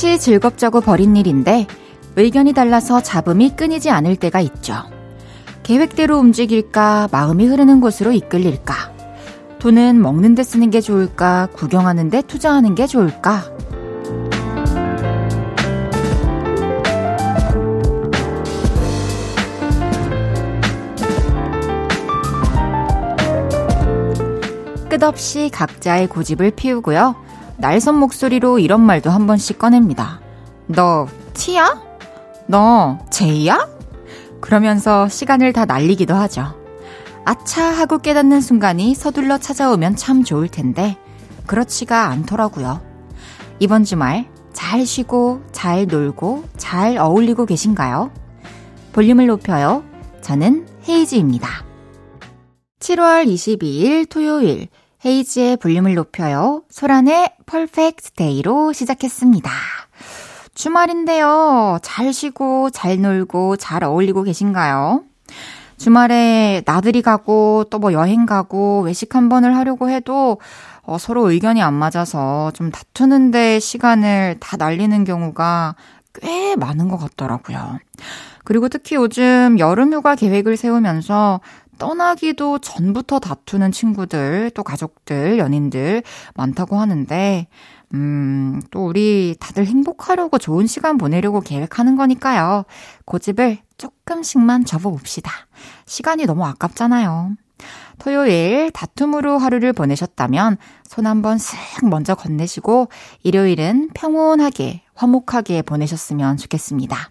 다 같이 즐겁자고 벌인 일인데 의견이 달라서 잡음이 끊이지 않을 때가 있죠. 계획대로 움직일까, 마음이 흐르는 곳으로 이끌릴까? 돈은 먹는 데 쓰는 게 좋을까, 구경하는 데 투자하는 게 좋을까? 끝없이 각자의 고집을 피우고요. 날선 목소리로 이런 말도 한 번씩 꺼냅니다. 너 티야? 너 제이야? 그러면서 시간을 다 날리기도 하죠. 아차 하고 깨닫는 순간이 서둘러 찾아오면 참 좋을 텐데 그렇지가 않더라고요. 이번 주말 잘 쉬고 잘 놀고 잘 어울리고 계신가요? 볼륨을 높여요. 저는 헤이즈입니다. 7월 22일 토요일 헤이즈의 볼륨을 높여요. 소란의 Perfect Day로 시작했습니다. 주말인데요. 잘 쉬고, 잘 놀고, 잘 어울리고 계신가요? 주말에 나들이 가고, 또 뭐 여행 가고, 외식 한 번을 하려고 해도, 어, 서로 의견이 안 맞아서 좀 다투는데 시간을 다 날리는 경우가 꽤 많은 것 같더라고요. 그리고 특히 요즘 여름 휴가 계획을 세우면서 떠나기도 전부터 다투는 친구들, 또 가족들, 연인들 많다고 하는데, 음, 또 우리 다들 행복하려고 좋은 시간 보내려고 계획하는 거니까요. 고집을 조금씩만 접어봅시다. 시간이 너무 아깝잖아요. 토요일 다툼으로 하루를 보내셨다면 손 한번 쓱 먼저 건네시고 일요일은 평온하게, 화목하게 보내셨으면 좋겠습니다.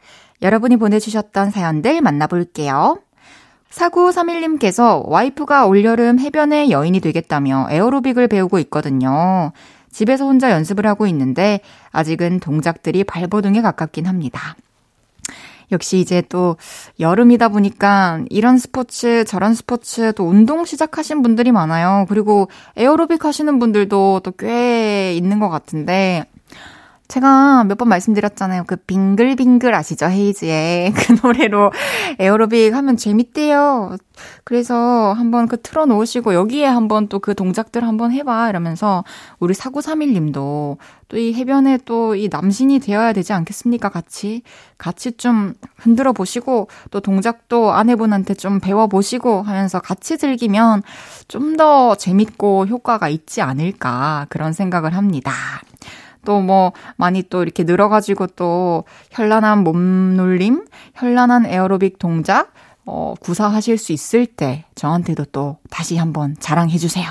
여러분이 보내주셨던 사연들 만나볼게요. 4931님께서 와이프가 올여름 해변의 여인이 되겠다며 에어로빅을 배우고 있거든요. 집에서 혼자 연습을 하고 있는데 아직은 동작들이 발버둥에 가깝긴 합니다. 역시 이제 또 여름이다 보니까 이런 스포츠, 저런 스포츠, 또 운동 시작하신 분들이 많아요. 그리고 에어로빅 하시는 분들도 또 꽤 있는 것 같은데, 제가 몇 번 말씀드렸잖아요. 그 빙글빙글 아시죠? 헤이즈의 그 노래로 에어로빅 하면 재밌대요. 그래서 한번 그 틀어 놓으시고 여기에 한번 또 그 동작들 한번 해봐 이러면서 우리 4931님도 또 이 해변에 또 이 남신이 되어야 되지 않겠습니까? 같이 같이 좀 흔들어 보시고 또 동작도 아내분한테 좀 배워 보시고 하면서 같이 즐기면 좀 더 재밌고 효과가 있지 않을까 그런 생각을 합니다. 또 뭐 많이 또 이렇게 늘어가지고 또 현란한 몸놀림, 현란한 에어로빅 동작, 어, 구사하실 수 있을 때 저한테도 또 다시 한번 자랑해주세요.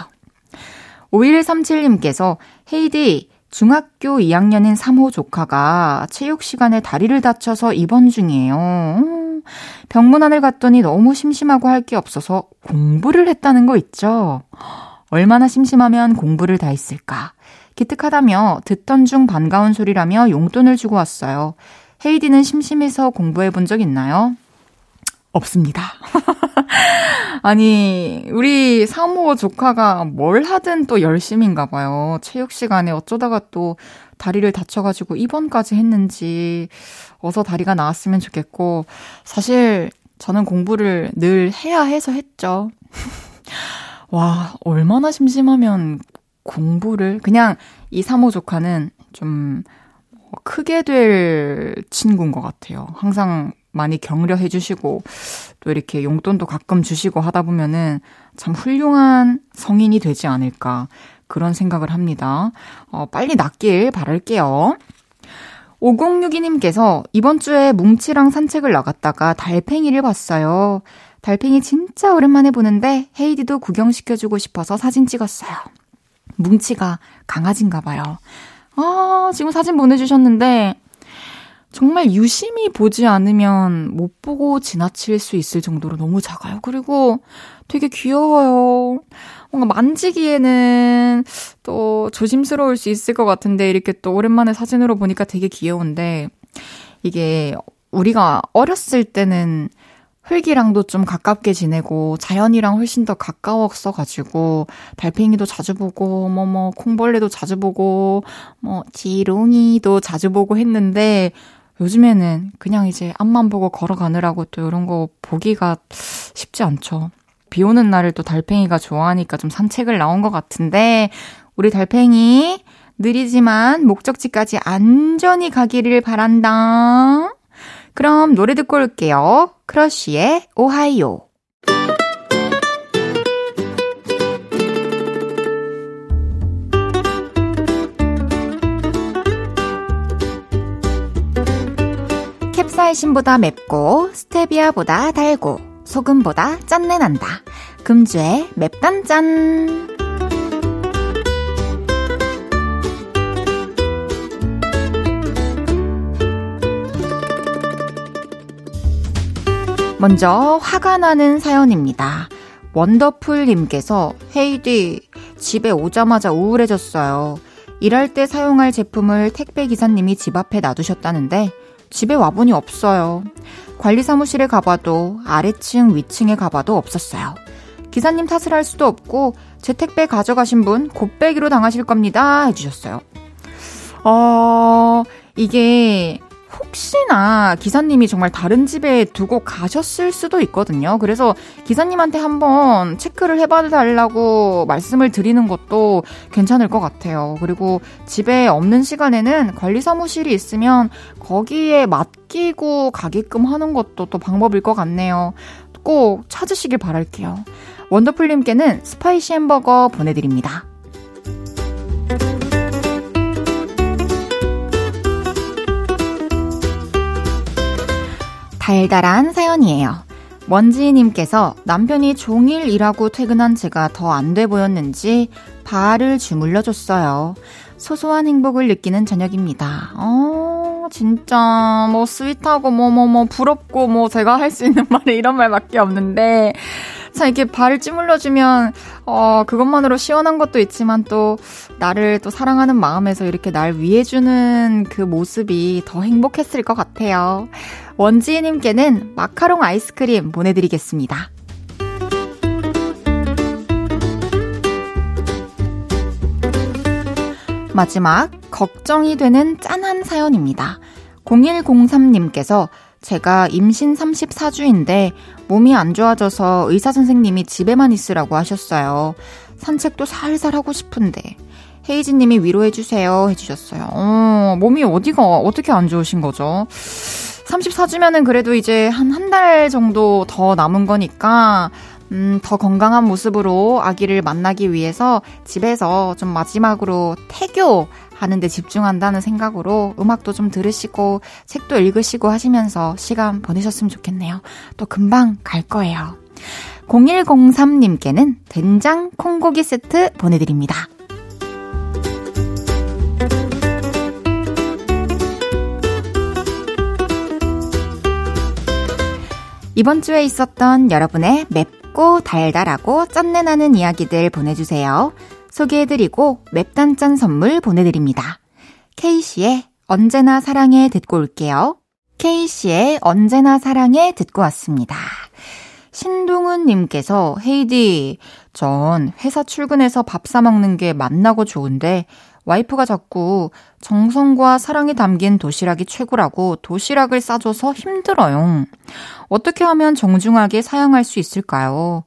5137님께서 헤이디, 중학교 2학년인 3호 조카가 체육 시간에 다리를 다쳐서 입원 중이에요. 병문안을 갔더니 너무 심심하고 할 게 없어서 공부를 했다는 거 있죠? 얼마나 심심하면 공부를 다 했을까? 기특하다며 듣던 중 반가운 소리라며 용돈을 주고 왔어요. 헤이디는 심심해서 공부해 본 적 있나요? 없습니다. 아니, 우리 사모 조카가 뭘 하든 또 열심인가 봐요. 체육 시간에 어쩌다가 또 다리를 다쳐가지고 입원까지 했는지 어서 다리가 나았으면 좋겠고, 사실 저는 공부를 늘 해야 해서 했죠. 와, 얼마나 심심하면 공부를 그냥 이 사모 조카는 좀 크게 될 친구인 것 같아요. 항상 많이 격려해 주시고 또 이렇게 용돈도 가끔 주시고 하다 보면은 참 훌륭한 성인이 되지 않을까 그런 생각을 합니다. 어, 빨리 낫길 바랄게요. 5062님께서 이번 주에 뭉치랑 산책을 나갔다가 달팽이를 봤어요. 달팽이 진짜 오랜만에 보는데 헤이디도 구경시켜주고 싶어서 사진 찍었어요. 뭉치가 강아지인가 봐요. 아, 지금 사진 보내주셨는데 정말 유심히 보지 않으면 못 보고 지나칠 수 있을 정도로 너무 작아요. 그리고 되게 귀여워요. 뭔가 만지기에는 또 조심스러울 수 있을 것 같은데 이렇게 또 오랜만에 사진으로 보니까 되게 귀여운데 이게 우리가 어렸을 때는 흙이랑도 좀 가깝게 지내고 자연이랑 훨씬 더 가까웠어가지고 달팽이도 자주 보고 뭐뭐 뭐, 콩벌레도 자주 보고 뭐 지롱이도 자주 보고 했는데 요즘에는 그냥 이제 앞만 보고 걸어가느라고 또 이런 거 보기가 쉽지 않죠. 비 오는 날을 또 달팽이가 좋아하니까 좀 산책을 나온 것 같은데, 우리 달팽이, 느리지만 목적지까지 안전히 가기를 바란다. 그럼 노래 듣고 올게요. 크러쉬의 오하이오. 캡사이신보다 맵고 스테비아보다 달고 소금보다 짠내 난다. 금주의 맵단짠. 먼저 화가 나는 사연입니다. 원더풀님께서 헤이디 집에 오자마자 우울해졌어요. 일할 때 사용할 제품을 택배 기사님이 집 앞에 놔두셨다는데 집에 와보니 없어요. 관리 사무실에 가봐도 아래층, 위층에 가봐도 없었어요. 기사님 탓을 할 수도 없고 제 택배 가져가신 분 곱빼기로 당하실 겁니다 해주셨어요. 어, 이게 혹시나 기사님이 정말 다른 집에 두고 가셨을 수도 있거든요. 그래서 기사님한테 한번 체크를 해봐달라고 말씀을 드리는 것도 괜찮을 것 같아요. 그리고 집에 없는 시간에는 관리 사무실이 있으면 거기에 맡기고 가게끔 하는 것도 또 방법일 것 같네요. 꼭 찾으시길 바랄게요. 원더풀님께는 spicy 햄버거 보내드립니다. 달달한 사연이에요. 먼지님께서 남편이 종일 일하고 퇴근한 제가 더 안 돼 보였는지 발을 주물러줬어요. 소소한 행복을 느끼는 저녁입니다. 어, 진짜, 뭐, sweet하고, 뭐, 뭐, 뭐, 부럽고, 뭐, 제가 할 수 있는 말이 이런 말밖에 없는데, 자, 이렇게 발을 주물러주면, 어, 그것만으로 시원한 것도 있지만 또, 나를 또 사랑하는 마음에서 이렇게 날 위해주는 그 모습이 더 행복했을 것 같아요. 원지희님께는 마카롱 아이스크림 보내드리겠습니다. 마지막, 걱정이 되는 짠한 사연입니다. 0103님께서 제가 임신 34주인데 몸이 안 좋아져서 의사 선생님이 집에만 있으라고 하셨어요. 산책도 살살 하고 싶은데 헤이지 님이 위로해 주세요 해 주셨어요. 어, 몸이 어디가 어떻게 안 좋으신 거죠? 34주면은 그래도 이제 한 한 달 정도 더 남은 거니까 음, 더 건강한 모습으로 아기를 만나기 위해서 집에서 좀 마지막으로 태교 하는데 집중한다는 생각으로 음악도 좀 들으시고 책도 읽으시고 하시면서 시간 보내셨으면 좋겠네요. 또 금방 갈 거예요. 0103님께는 된장 콩고기 세트 보내드립니다. 이번 주에 있었던 여러분의 맵고 달달하고 짠내 나는 이야기들 보내주세요. 소개해드리고 맵단짠 선물 보내드립니다. K씨의 언제나 사랑해 듣고 올게요. K씨의 언제나 사랑해 듣고 왔습니다. 신동훈님께서 헤이디, 전 회사 출근해서 밥 사먹는 게 만나고 좋은데 와이프가 자꾸 정성과 사랑이 담긴 도시락이 최고라고 도시락을 싸줘서 힘들어요. 어떻게 하면 정중하게 사용할 수 있을까요?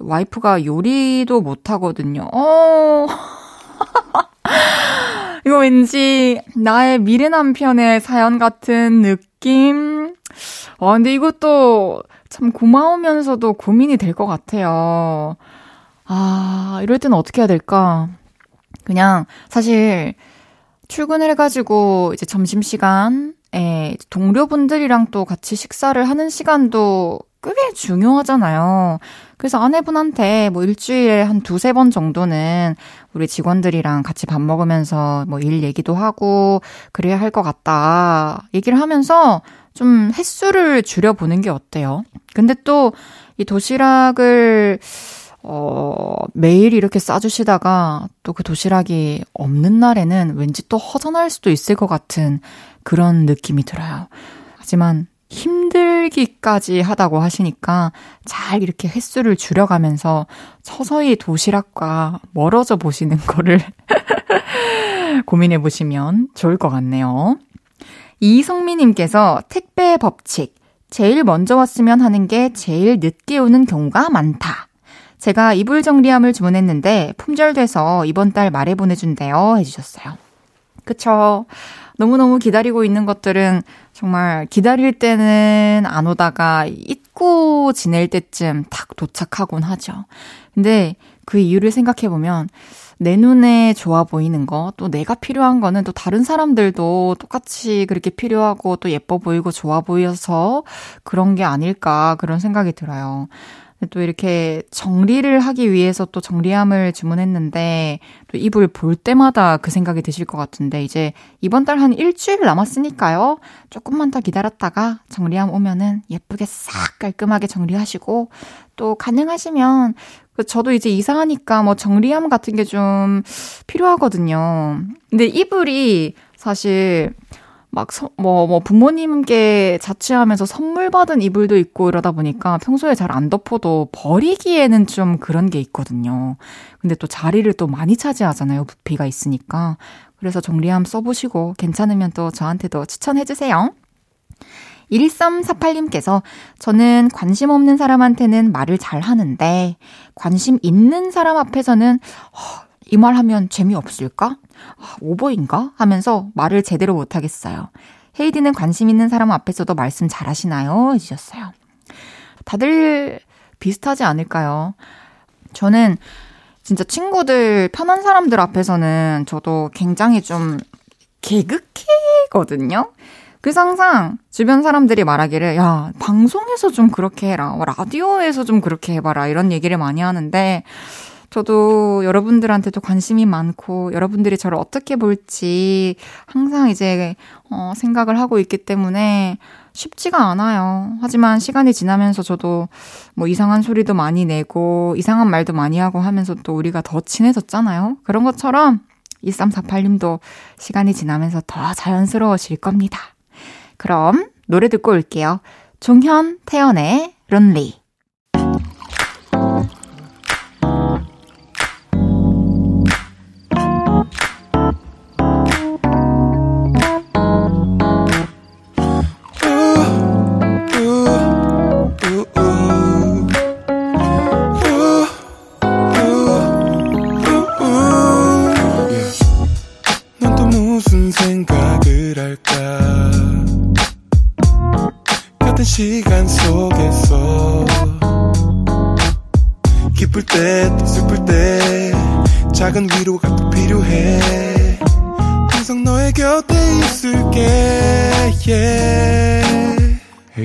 와이프가 요리도 못하거든요. 어. 이거 왠지 나의 미래 남편의 사연 같은 느낌? 아, 근데 이것도 참 고마우면서도 고민이 될 것 같아요. 아, 이럴 때는 어떻게 해야 될까? 그냥 사실 출근을 해가지고 이제 점심시간에 동료분들이랑 또 같이 식사를 하는 시간도 꽤 중요하잖아요. 그래서 아내분한테 뭐 일주일에 한 두세 번 정도는 우리 직원들이랑 같이 밥 먹으면서 뭐 일 얘기도 하고 그래야 할 것 같다. 얘기를 하면서 좀 횟수를 줄여보는 게 어때요? 근데 또 이 도시락을 어, 매일 이렇게 싸주시다가 또 그 도시락이 없는 날에는 왠지 또 허전할 수도 있을 것 같은 그런 느낌이 들어요. 하지만 힘들기까지 하다고 하시니까 잘 이렇게 횟수를 줄여가면서 서서히 도시락과 멀어져 보시는 거를 고민해 보시면 좋을 것 같네요. 이성미님께서 택배 법칙. 제일 먼저 왔으면 하는 게 제일 늦게 오는 경우가 많다. 제가 이불 정리함을 주문했는데 품절돼서 이번 달 말에 보내준대요. 해주셨어요. 그쵸. 너무너무 기다리고 있는 것들은 정말 기다릴 때는 안 오다가 잊고 지낼 때쯤 딱 도착하곤 하죠. 근데 그 이유를 생각해보면 내 눈에 좋아 보이는 거, 또 내가 필요한 거는 또 다른 사람들도 똑같이 그렇게 필요하고 또 예뻐 보이고 좋아 보여서 그런 게 아닐까 그런 생각이 들어요. 또 이렇게 정리를 하기 위해서 또 정리함을 주문했는데 또 이불 볼 때마다 그 생각이 드실 것 같은데 이제 이번 달 한 일주일 남았으니까요. 조금만 더 기다렸다가 정리함 오면은 예쁘게 싹 깔끔하게 정리하시고 또 가능하시면 그 저도 이제 이사하니까 뭐 정리함 같은 게 좀 필요하거든요. 근데 이불이 사실 막, 서, 뭐, 뭐, 부모님께 자취하면서 선물 받은 이불도 있고 이러다 보니까 평소에 잘 안 덮어도 버리기에는 좀 그런 게 있거든요. 근데 또 자리를 또 많이 차지하잖아요. 부피가 있으니까. 그래서 정리함 써보시고 괜찮으면 또 저한테도 추천해주세요. 1348님께서 저는 관심 없는 사람한테는 말을 잘 하는데 관심 있는 사람 앞에서는 어, 이 말 하면 재미없을까? 아, 오버인가? 하면서 말을 제대로 못하겠어요. 헤이디는 관심 있는 사람 앞에서도 말씀 잘 하시나요? 해주셨어요. 다들 비슷하지 않을까요? 저는 진짜 친구들, 편한 사람들 앞에서는 저도 굉장히 좀 개그키거든요? 그래서 항상 주변 사람들이 말하기를, 야, 방송에서 좀 그렇게 해라. 라디오에서 좀 그렇게 해봐라. 이런 얘기를 많이 하는데, 저도 여러분들한테도 관심이 많고 여러분들이 저를 어떻게 볼지 항상 이제 어, 생각을 하고 있기 때문에 쉽지가 않아요. 하지만 시간이 지나면서 저도 뭐 이상한 소리도 많이 내고 이상한 말도 많이 하고 하면서 또 우리가 더 친해졌잖아요. 그런 것처럼 2348님도 시간이 지나면서 더 자연스러워질 겁니다. 그럼 노래 듣고 올게요. 종현, 태연의 론리.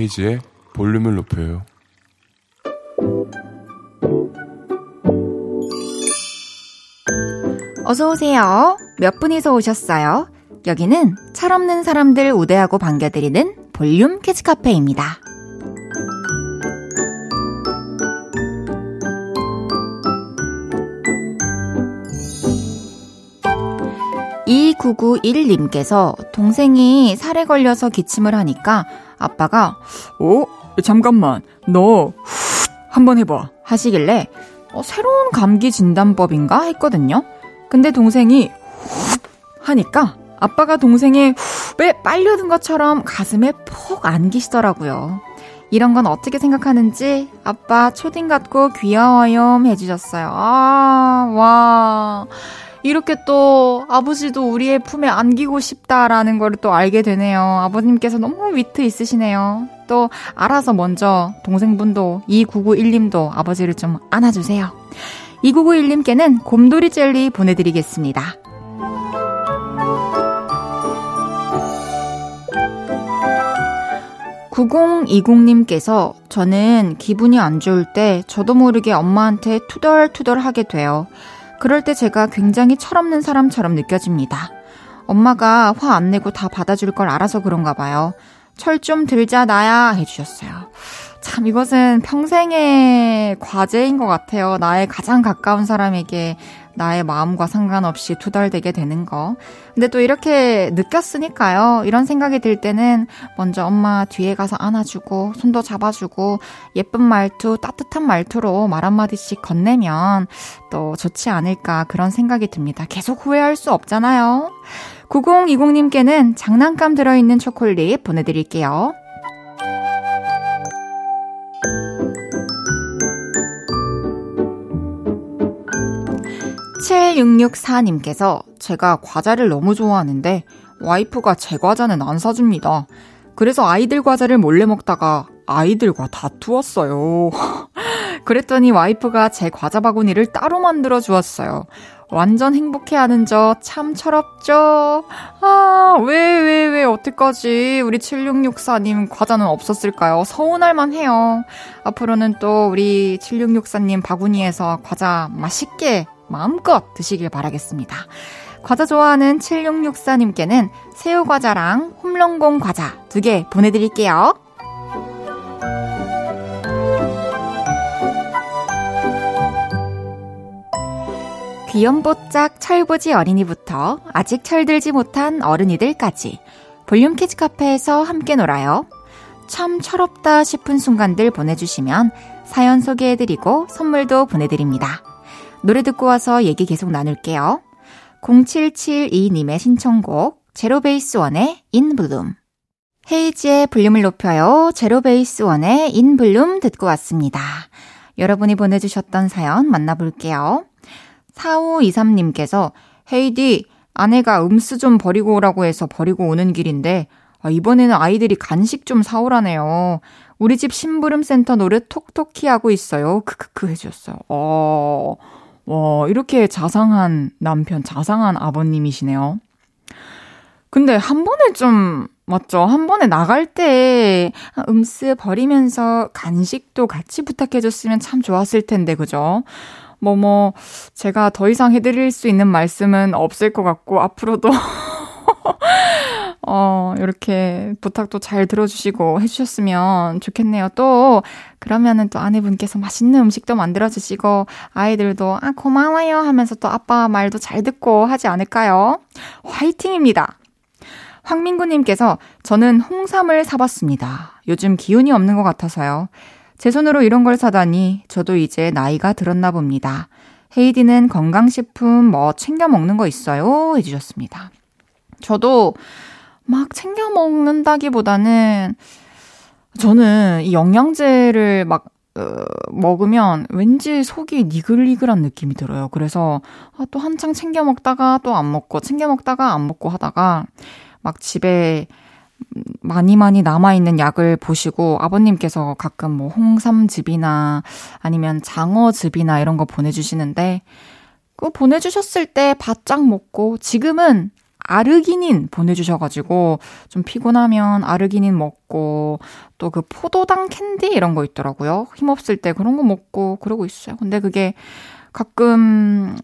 헤이지의 볼륨을 높여요. 어서오세요. 몇 분이서 오셨어요? 여기는 철없는 사람들 우대하고 반겨드리는 볼륨 캐치카페입니다. 2991님께서 동생이 살에 걸려서 기침을 하니까 아빠가, 어? 잠깐만, 너, 후, 한번 해봐. 하시길래, 어, 새로운 감기 진단법인가? 했거든요. 근데 동생이, 후, 하니까 아빠가 동생의 후에 빨려든 것처럼 가슴에 푹 안기시더라고요. 이런 건 어떻게 생각하는지 아빠 초딩 같고 귀여워요 해주셨어요. 아, 와. 이렇게 또 아버지도 우리의 품에 안기고 싶다라는 걸 또 알게 되네요. 아버님께서 너무 위트 있으시네요. 또 알아서 먼저 동생분도 2991님도 아버지를 좀 안아주세요. 2991님께는 곰돌이 젤리 보내드리겠습니다. 구공이공님께서 저는 기분이 안 좋을 때 저도 모르게 엄마한테 투덜투덜 하게 돼요. 그럴 때 제가 굉장히 철없는 사람처럼 느껴집니다. 엄마가 화 안 내고 다 받아줄 걸 알아서 그런가 봐요. 철 좀 들자, 나야. 해주셨어요. 참, 이것은 평생의 과제인 것 같아요. 나의 가장 가까운 사람에게 나의 마음과 상관없이 투덜대게 되는 거. 근데 또 이렇게 느꼈으니까요. 이런 생각이 들 때는 먼저 엄마 뒤에 가서 안아주고, 손도 잡아주고, 예쁜 말투, 따뜻한 말투로 말 한마디씩 건네면 또 좋지 않을까 그런 생각이 듭니다. 계속 후회할 수 없잖아요. 9020님께는 장난감 들어있는 초콜릿 보내드릴게요. 7664님께서 제가 과자를 너무 좋아하는데 와이프가 제 과자는 안 사줍니다. 그래서 아이들 과자를 몰래 먹다가 아이들과 다투었어요. 그랬더니 와이프가 제 과자 바구니를 따로 만들어 주었어요. 완전 행복해하는 저 참 철없죠? 아, 왜, 왜, 왜, 어떡하지? 우리 7664님 과자는 없었을까요? 서운할만 해요. 앞으로는 또 우리 7664님 바구니에서 과자 맛있게 마음껏 드시길 바라겠습니다. 과자 좋아하는 7664님께는 새우과자랑 홈런공 과자 두 개 보내드릴게요. 귀염뽀짝 철부지 어린이부터 아직 철들지 못한 어른이들까지 볼륨 키즈 카페에서 함께 놀아요. 참 철없다 싶은 순간들 보내주시면 사연 소개해드리고 선물도 보내드립니다. 노래 듣고 와서 얘기 계속 나눌게요. 0772님의 신청곡 제로베이스 원의 In Bloom 헤이즈의 볼륨을 높여요. 제로베이스 원의 In Bloom 듣고 왔습니다. 여러분이 보내주셨던 사연 만나볼게요. 4523님께서 헤이디 아내가 음수 좀 버리고 오라고 해서 버리고 오는 길인데 아, 이번에는 아이들이 간식 좀 사오라네요. 우리 집 심부름 센터 노릇 톡톡히 하고 있어요. 크크크 해주셨어요. 어, 와, 이렇게 자상한 남편, 자상한 아버님이시네요. 근데 한 번에 좀, 맞죠? 한 번에 나갈 때 음스 버리면서 간식도 같이 부탁해줬으면 참 좋았을 텐데, 그죠? 뭐, 뭐, 제가 더 이상 해드릴 수 있는 말씀은 없을 것 같고, 앞으로도 어, 이렇게 부탁도 잘 들어주시고 해주셨으면 좋겠네요. 또, 그러면은 또 아내분께서 맛있는 음식도 만들어주시고, 아이들도, 아, 고마워요 하면서 또 아빠 말도 잘 듣고 하지 않을까요? 화이팅입니다! 황민구님께서 저는 홍삼을 사봤습니다. 요즘 기운이 없는 것 같아서요. 제 손으로 이런 걸 사다니 저도 이제 나이가 들었나 봅니다. 헤이디는 건강식품 뭐 챙겨 먹는 거 있어요? 해주셨습니다. 저도 막 챙겨 먹는다기보다는 저는 이 영양제를 막 어, 먹으면 왠지 속이 니글니글한 느낌이 들어요. 그래서 아, 또 한창 챙겨 먹다가 또 안 먹고 챙겨 먹다가 안 먹고 하다가 막 집에 많이 많이 남아있는 약을 보시고 아버님께서 가끔 뭐 홍삼즙이나 아니면 장어즙이나 이런 거 보내주시는데 그 보내주셨을 때 바짝 먹고 지금은 아르기닌 보내주셔가지고 좀 피곤하면 아르기닌 먹고 또 그 포도당 캔디 이런 거 있더라고요. 힘없을 때 그런 거 먹고 그러고 있어요. 근데 그게 가끔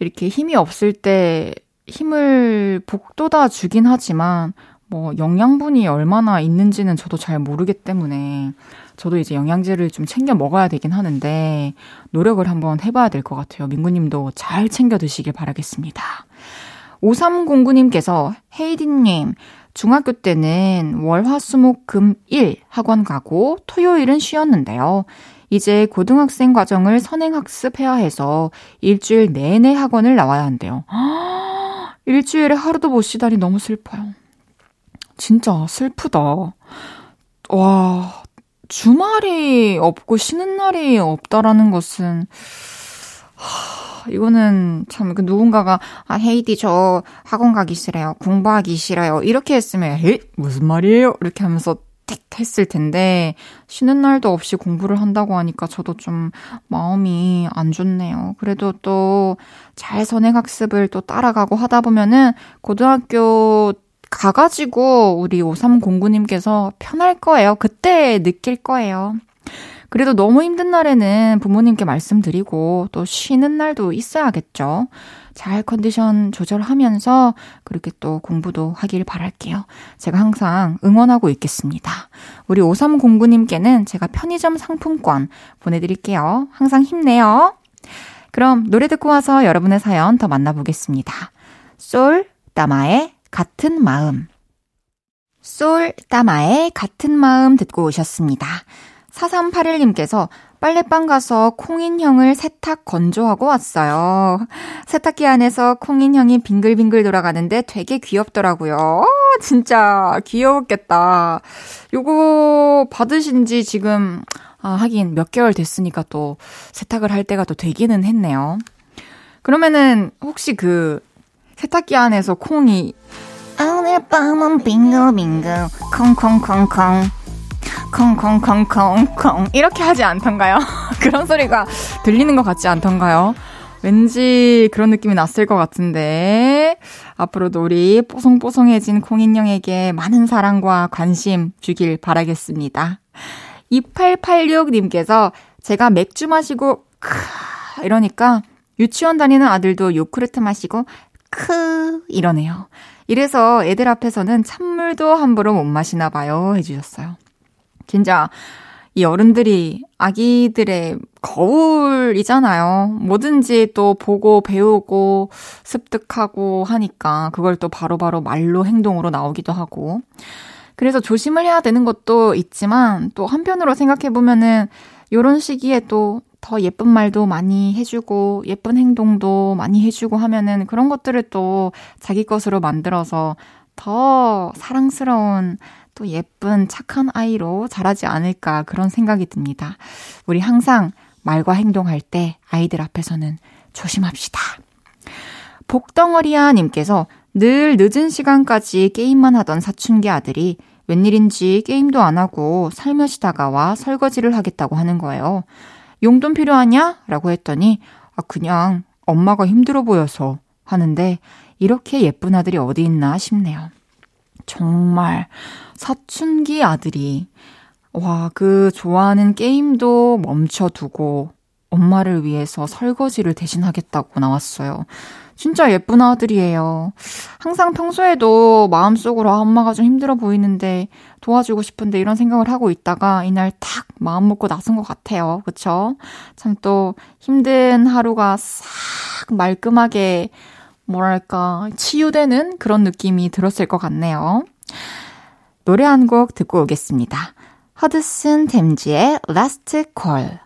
이렇게 힘이 없을 때 힘을 북돋아 주긴 하지만 뭐 영양분이 얼마나 있는지는 저도 잘 모르기 때문에 저도 이제 영양제를 좀 챙겨 먹어야 되긴 하는데 노력을 한번 해봐야 될 것 같아요. 민구님도 잘 챙겨 드시길 바라겠습니다. 5309님께서 헤이디님, 중학교 때는 월, 화, 수, 목, 금, 일 학원 가고 토요일은 쉬었는데요. 이제 고등학생 과정을 선행학습해야 해서 일주일 내내 학원을 나와야 한대요. 일주일에 하루도 못 쉬다니 너무 슬퍼요. 진짜 슬프다. 와, 주말이 없고 쉬는 날이 없다라는 것은, 하, 이거는 참그 누군가가 아 헤이디 저 학원 가기 싫어요. 공부하기 싫어요. 이렇게 했으면 에 무슨 말이에요? 이렇게 하면서 틱 했을 텐데 쉬는 날도 없이 공부를 한다고 하니까 저도 좀 마음이 안 좋네요. 그래도 또 잘 선행학습을 또 따라가고 하다 보면은 고등학교 가가지고 우리 5309님께서 편할 거예요. 그때 느낄 거예요. 그래도 너무 힘든 날에는 부모님께 말씀드리고 또 쉬는 날도 있어야겠죠. 잘 컨디션 조절하면서 그렇게 또 공부도 하길 바랄게요. 제가 항상 응원하고 있겠습니다. 우리 5309님께는 제가 편의점 상품권 보내드릴게요. 항상 힘내요. 그럼 노래 듣고 와서 여러분의 사연 더 만나보겠습니다. 솔, 따마의 같은 마음. 솔, 따마의 같은 마음 듣고 오셨습니다. 4381님께서 빨래방 가서 콩인형을 세탁 건조하고 왔어요. 세탁기 안에서 콩인형이 빙글빙글 돌아가는데 되게 귀엽더라고요. 어, 진짜 귀여웠겠다. 요거 받으신 지 지금, 아, 하긴 몇 개월 됐으니까 또 세탁을 할 때가 또 되기는 했네요. 그러면은 혹시 그 세탁기 안에서 콩이 오늘 밤은 빙글빙글 콩콩콩콩 콩콩콩콩콩 이렇게 하지 않던가요? 그런 소리가 들리는 것 같지 않던가요? 왠지 그런 느낌이 났을 것 같은데 앞으로도 우리 뽀송뽀송해진 콩인형에게 많은 사랑과 관심 주길 바라겠습니다. 2886님께서 제가 맥주 마시고 크 이러니까 유치원 다니는 아들도 요크르트 마시고 크 이러네요. 이래서 애들 앞에서는 찬물도 함부로 못 마시나 봐요 해주셨어요. 진짜 이 어른들이 아기들의 거울이잖아요. 뭐든지 또 보고 배우고 습득하고 하니까 그걸 또 바로바로 바로 말로 행동으로 나오기도 하고. 그래서 조심을 해야 되는 것도 있지만 또 한편으로 생각해 보면은 요런 시기에 또 더 예쁜 말도 많이 해주고 예쁜 행동도 많이 해주고 하면은 그런 것들을 또 자기 것으로 만들어서 더 사랑스러운 또 예쁜 착한 아이로 자라지 않을까 그런 생각이 듭니다. 우리 항상 말과 행동할 때 아이들 앞에서는 조심합시다. 복덩어리야 님께서 늘 늦은 시간까지 게임만 하던 사춘기 아들이 웬일인지 게임도 안 하고 살며시 다가와 설거지를 하겠다고 하는 거예요. 용돈 필요하냐? 라고 했더니 아 그냥 엄마가 힘들어 보여서 하는데 이렇게 예쁜 아들이 어디 있나 싶네요. 정말 사춘기 아들이 와, 그 좋아하는 게임도 멈춰두고 엄마를 위해서 설거지를 대신하겠다고 나왔어요. 진짜 예쁜 아들이에요. 항상 평소에도 마음속으로 아, 엄마가 좀 힘들어 보이는데 도와주고 싶은데 이런 생각을 하고 있다가 이날 탁 마음 먹고 나선 것 같아요. 그쵸? 참 또 힘든 하루가 싹 말끔하게 뭐랄까 치유되는 그런 느낌이 들었을 것 같네요. 노래 한 곡 듣고 오겠습니다. 허드슨 댐지의 Last Call.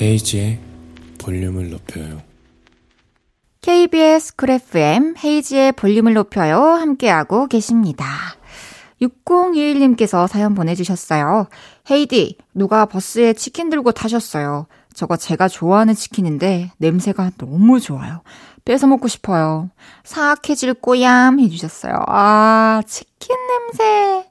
헤이즈의 볼륨을 높여요. KBS 쿨 FM 헤이즈의 볼륨을 높여요. 함께하고 계십니다. 6021님께서 사연 보내주셨어요. 헤이디, 누가 버스에 치킨 들고 타셨어요. 저거 제가 좋아하는 치킨인데 냄새가 너무 좋아요. 뺏어 먹고 싶어요. 사악해질 꼬얌 해주셨어요. 아, 치킨 냄새.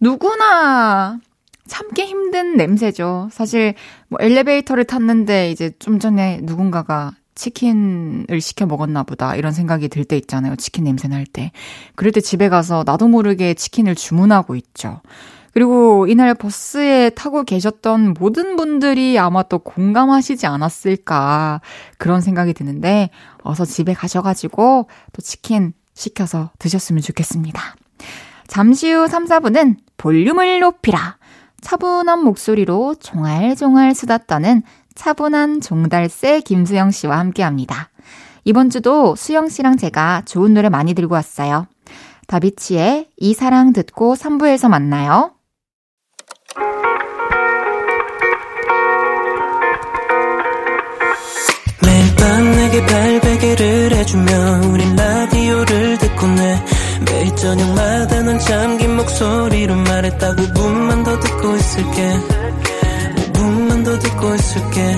누구나 참기 힘든 냄새죠. 사실 뭐 엘리베이터를 탔는데 이제 좀 전에 누군가가 치킨을 시켜 먹었나 보다 이런 생각이 들 때 있잖아요. 치킨 냄새 날 때. 그럴 때 집에 가서 나도 모르게 치킨을 주문하고 있죠. 그리고 이날 버스에 타고 계셨던 모든 분들이 아마 또 공감하시지 않았을까 그런 생각이 드는데 어서 집에 가셔가지고 또 치킨 시켜서 드셨으면 좋겠습니다. 잠시 후 3, 4분은 볼륨을 높이라. 차분한 목소리로 종알종알 수다 떠는 차분한 종달새 김수영 씨와 함께 합니다. 이번 주도 수영 씨랑 제가 좋은 노래 많이 들고 왔어요. 다비치의 이 사랑 듣고 3부에서 만나요. 매일 밤 내게 발베개를 해주며 우린 라디오를 듣고 내 매일 저녁마다 넌 잠긴 목소리로 말했다 5분만 더 듣고 있을게 5분만 더 듣고 있을게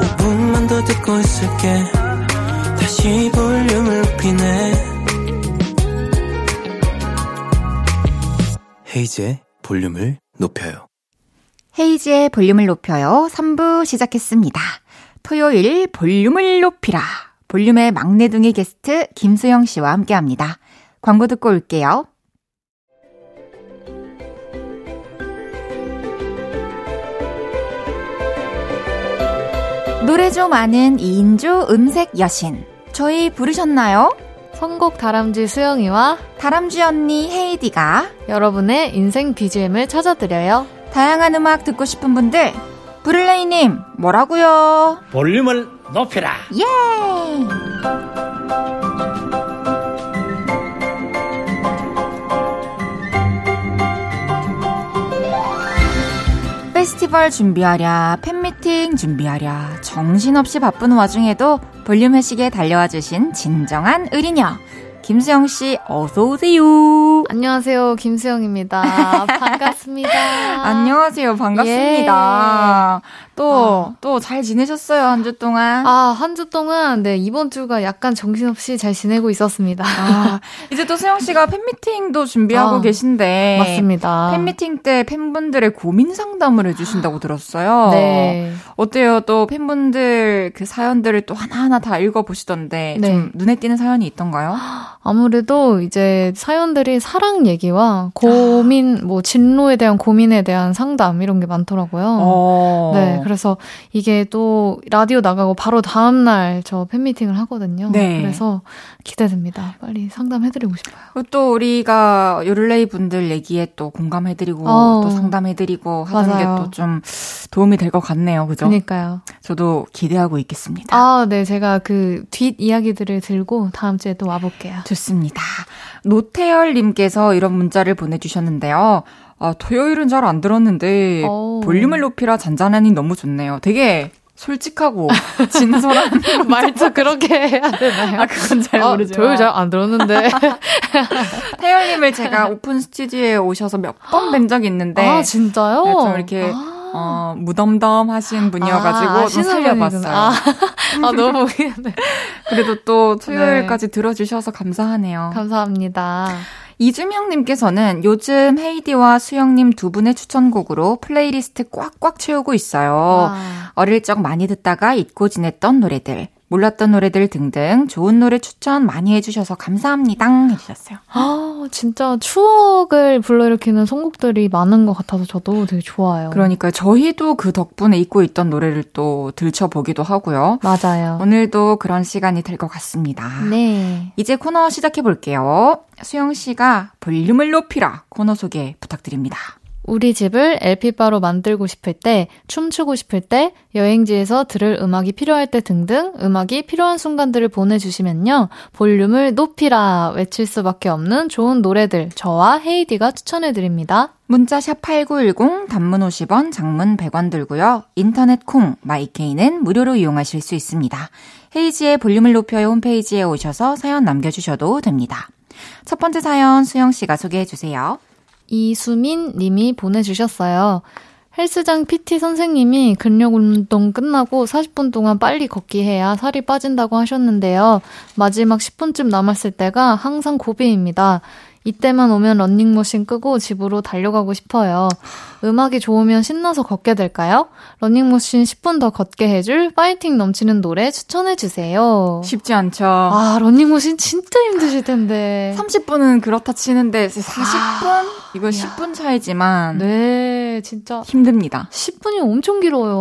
5분만 더 듣고 있을게 다시 볼륨을 높이네 헤이즈의 볼륨을 높여요. 헤이지의 볼륨을 높여요. 3부 시작했습니다. 토요일 볼륨을 높이라. 볼륨의 막내둥이 게스트 김수영 씨와 함께 합니다. 광고 듣고 올게요. 노래 좀 아는 2인조 음색 여신. 저희 부르셨나요? 선곡 다람쥐 수영이와 다람쥐 언니 헤이디가 여러분의 인생 BGM을 찾아드려요. 다양한 음악 듣고 싶은 분들 브룰레이님 뭐라고요? 볼륨을 높여라. 예! 페스티벌 준비하랴, 팬미팅 준비하랴, 정신없이 바쁜 와중에도 볼륨 회식에 달려와 주신 진정한 의리녀. 김수영 씨, 어서오세요. 안녕하세요. 김수영입니다. 반갑습니다. 안녕하세요. 반갑습니다. 또, 또잘 지내셨어요, 한 주 동안? 아, 한 주 동안, 네, 이번 주가 약간 정신없이 잘 지내고 있었습니다. 아, 이제 또 수영 씨가 팬미팅도 준비하고 아, 계신데. 맞습니다. 팬미팅 때 팬분들의 고민 상담을 해주신다고 들었어요. 네. 어때요? 또 팬분들 그 사연들을 또 하나하나 다 읽어보시던데. 네. 좀 눈에 띄는 사연이 있던가요? 아무래도 이제 사연들이 사랑 얘기와 고민, 뭐, 진로에 대한 고민에 대한 상담, 이런 게 많더라고요. 어. 네, 그래서 이게 또 라디오 나가고 바로 다음 날 저 팬미팅을 하거든요. 네. 그래서 기대됩니다. 빨리 상담해드리고 싶어요. 또 우리가 요를레이 분들 얘기에 또 공감해드리고 어. 또 상담해드리고 하는. 게 또 좀 도움이 될 것 같네요. 그죠? 그니까요. 저도 기대하고 있겠습니다. 아, 네. 제가 그 뒷 이야기들을 들고 다음 주에 또 와볼게요. 좋습니다. 노태열님께서 이런 문자를 보내주셨는데요. 아, 토요일은 잘 안 들었는데 오. 볼륨을 높이라 잔잔하니 너무 좋네요. 되게 솔직하고 진솔한 말투 그렇게 해야 되나요? 아, 그건 잘 아, 모르지만. 토요일 잘안 들었는데. 태열님을 제가 오픈 스튜디오에 오셔서 몇 번 뵌 적이 있는데 아, 진짜요? 네, 좀 이렇게 아. 어, 무덤덤 하신 분이어가지고 아, 좀 아시는 살려봤어요. 아, 아, 너무. 그래도 또 토요일까지 들어주셔서 감사하네요. 감사합니다. 이주명님께서는 요즘 헤이디와 수영님 두 분의 추천곡으로 플레이리스트 꽉꽉 채우고 있어요. 와. 어릴 적 많이 듣다가 잊고 지냈던 노래들, 몰랐던 노래들 등등 좋은 노래 추천 많이 해주셔서 감사합니다. 해주셨어요. 아, 진짜 추억을 불러일으키는 선곡들이 많은 것 같아서 저도 되게 좋아요. 그러니까 저희도 그 덕분에 잊고 있던 노래를 또 들춰보기도 하고요. 맞아요. 오늘도 그런 시간이 될 것 같습니다. 네. 이제 코너 시작해 볼게요. 수영 씨가 볼륨을 높이라 코너 소개 부탁드립니다. 우리 집을 LP바로 만들고 싶을 때, 춤추고 싶을 때, 여행지에서 들을 음악이 필요할 때 등등 음악이 필요한 순간들을 보내주시면요. 볼륨을 높이라 외칠 수밖에 없는 좋은 노래들 저와 헤이디가 추천해드립니다. 문자 샵 8910 단문 50원, 장문 100원 들고요. 인터넷 콩, 마이케이는 무료로 이용하실 수 있습니다. 헤이지의 볼륨을 높여요 홈페이지에 오셔서 사연 남겨주셔도 됩니다. 첫 번째 사연 수영 씨가 소개해 주세요. 이수민 님이 보내주셨어요. 헬스장 PT 선생님이 근력 운동 끝나고 40분 동안 빨리 걷기 해야 살이 빠진다고 하셨는데요. 마지막 10분쯤 남았을 때가 항상 고비입니다. 이때만 오면 런닝머신 끄고 집으로 달려가고 싶어요. 음악이 좋으면 신나서 걷게 될까요? 런닝머신 10분 더 걷게 해줄 파이팅 넘치는 노래 추천해주세요. 쉽지 않죠. 아, 런닝머신 진짜 힘드실 텐데. 30분은 그렇다 치는데 40분? 이거 10분 차이지만 네, 진짜. 힘듭니다. 10분이 엄청 길어요.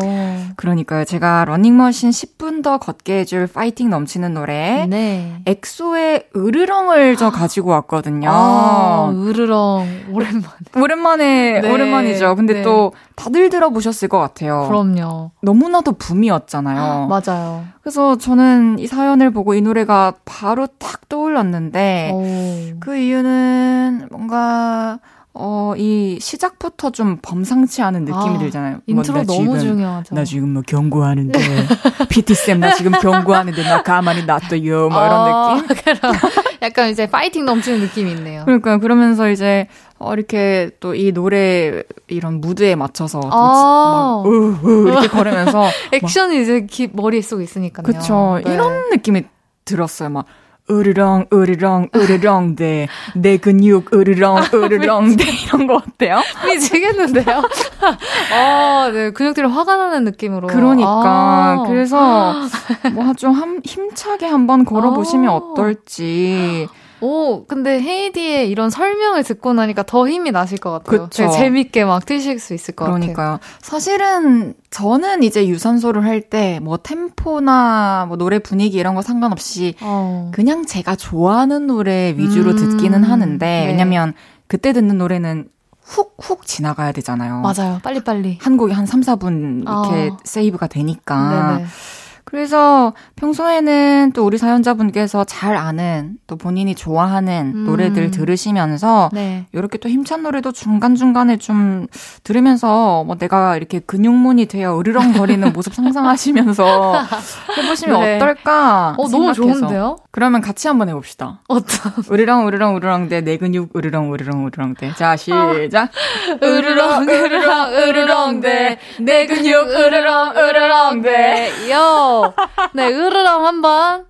그러니까요. 제가 러닝머신 10분 더 걷게 해줄 파이팅 넘치는 노래 네. 엑소의 으르렁을 저 가지고 왔거든요. 아, 으르렁. 오랜만에. 오랜만에 네, 오랜만이죠. 근데 네. 또 다들 들어보셨을 것 같아요. 그럼요. 너무나도 붐이었잖아요. 맞아요. 그래서 저는 이 사연을 보고 이 노래가 바로 딱 떠올랐는데 오. 그 이유는 뭔가 어, 이 시작부터 좀 범상치 않은 느낌이 아, 들잖아요. 인트로 뭐, 너무 지금, 중요하죠. 나 지금 뭐 경고하는데, PT쌤 나 지금 경고하는데 나 가만히 놔둬요. 뭐 이런 아, 느낌? 그럼 약간 이제 파이팅 넘치는 느낌이 있네요. 그러니까 그러면서 이제 어, 이렇게 또 이 노래 이런 무드에 맞춰서 또 아. 막, 으, 으, 이렇게 걸으면서 액션이 이제 기, 머릿속에 있으니까요. 그쵸. 네. 이런 느낌이 들었어요. 막, 으르렁, 으르렁, 으르렁, 대, 내 근육, 으르렁, 으르렁, 대, 이런 거 어때요? 미치겠는데요? 아, 네. 근육들이 화가 나는 느낌으로. 그러니까. 아. 그래서, 뭐, 좀 함, 힘차게 한번 걸어 보시면 아. 어떨지. 오, 근데 헤이디의 이런 설명을 듣고 나니까 더 힘이 나실 것 같아요. 그쵸. 되게 재밌게 막 뛰실 수 있을 것 같아요. 그러니까요. 사실은, 저는 이제 유산소를 할 때, 뭐, 템포나, 뭐, 노래 분위기 이런 거 상관없이, 어. 그냥 제가 좋아하는 노래 위주로 음, 듣기는 하는데, 네. 왜냐면, 그때 듣는 노래는 훅훅 지나가야 되잖아요. 맞아요. 빨리빨리. 한 곡이 한 3, 4분 이렇게 어. 세이브가 되니까. 네네. 그래서 평소에는 또 우리 사연자분께서 잘 아는 또 본인이 좋아하는 음. 노래들 들으시면서 네. 이렇게 또 힘찬 노래도 중간중간에 좀 들으면서 뭐 내가 이렇게 근육문이 되어 으르렁거리는 모습 상상하시면서 해보시면 네. 어떨까? 어, 너무. 좋은데요? 그러면 같이 한번 해봅시다. 어떤. 으르렁 으르렁 으르렁 대 내 근육 으르렁 으르렁 으르렁 대 자 시작 으르렁, 으르렁, 으르렁 대. 내 근육 으르렁, 으르렁 대. 요. 네, 으르렁 한 번.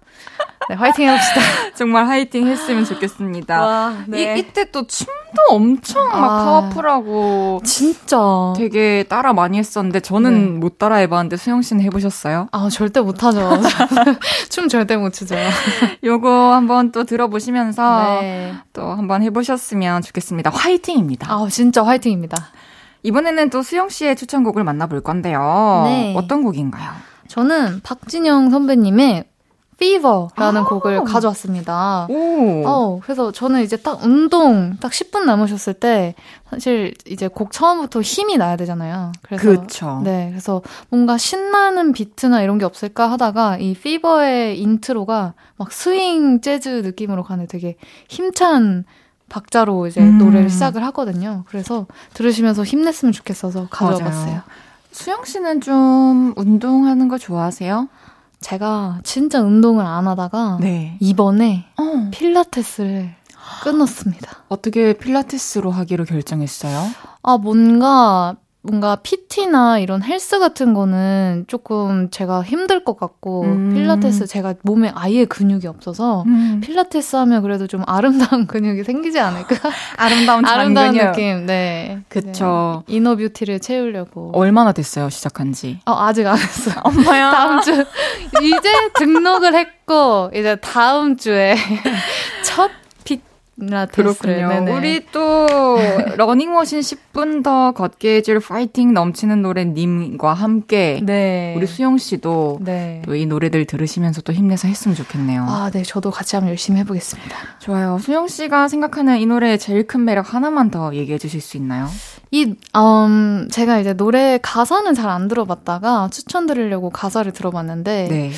네, 화이팅 해봅시다. 정말 화이팅 했으면 좋겠습니다. 와, 네. 이, 이때 또 춤도 엄청 막 아. 파워풀하고 진짜. 되게 따라 많이 했었는데 저는 네. 못 따라 해봤는데 수영 씨는 해보셨어요? 아, 절대 못하죠. 춤 절대 못 추죠. 요거 한번 또 들어보시면서 네. 또 한번 해보셨으면 좋겠습니다. 화이팅입니다. 아, 진짜 화이팅입니다. 이번에는 또 수영 씨의 추천곡을 만나볼 건데요. 네. 어떤 곡인가요? 저는 박진영 선배님의 Fever라는 아. 곡을 가져왔습니다. 오. 어, 그래서 저는 이제 딱 운동 딱 10분 남으셨을 때 사실 이제 곡 처음부터 힘이 나야 되잖아요. 그래서 그쵸. 네, 그래서 뭔가 신나는 비트나 이런 게 없을까 하다가 이 Fever의 intro가 막 스윙 재즈 느낌으로 가는 되게 힘찬 박자로 이제 음. 노래를 시작을 하거든요. 그래서 들으시면서 힘냈으면 좋겠어서 가져와봤어요. 수영 씨는 좀 운동하는 거 좋아하세요? 제가 진짜 운동을 안 하다가 네. 이번에 어. 필라테스를 끊었습니다. 어떻게 필라테스로 하기로 결정했어요? 아, 뭔가, 뭔가 PT나 이런 헬스 같은 거는 조금 제가 힘들 것 같고, 음. 필라테스 제가 몸에 아예 근육이 없어서, 음. 필라테스 하면 그래도 좀 아름다운 근육이 생기지 않을까? 아름다운 아름다운 잔근육. 느낌, 네. 그쵸. 네. inner beauty를 채우려고. 얼마나 됐어요, 시작한 지? 어, 아직 안 했어요. 엄마야. 다음 주, 이제 등록을 했고, 이제 다음 주에 첫. 그렇군요. 네네. 우리 또 러닝머신 10분 더 걷게 해줄 파이팅 넘치는 노래 님과 함께 네. 우리 수영 씨도 네. 또이 노래들 들으시면서 또 힘내서 했으면 좋겠네요. 아, 네. 저도 같이 한번 열심히 해보겠습니다. 좋아요. 수영 씨가 생각하는 이 노래의 제일 큰 매력 하나만 더 얘기해 주실 수 있나요? 이, 음, 제가 이제 노래 가사는 잘 안 들어봤다가 추천드리려고 가사를 들어봤는데, 네.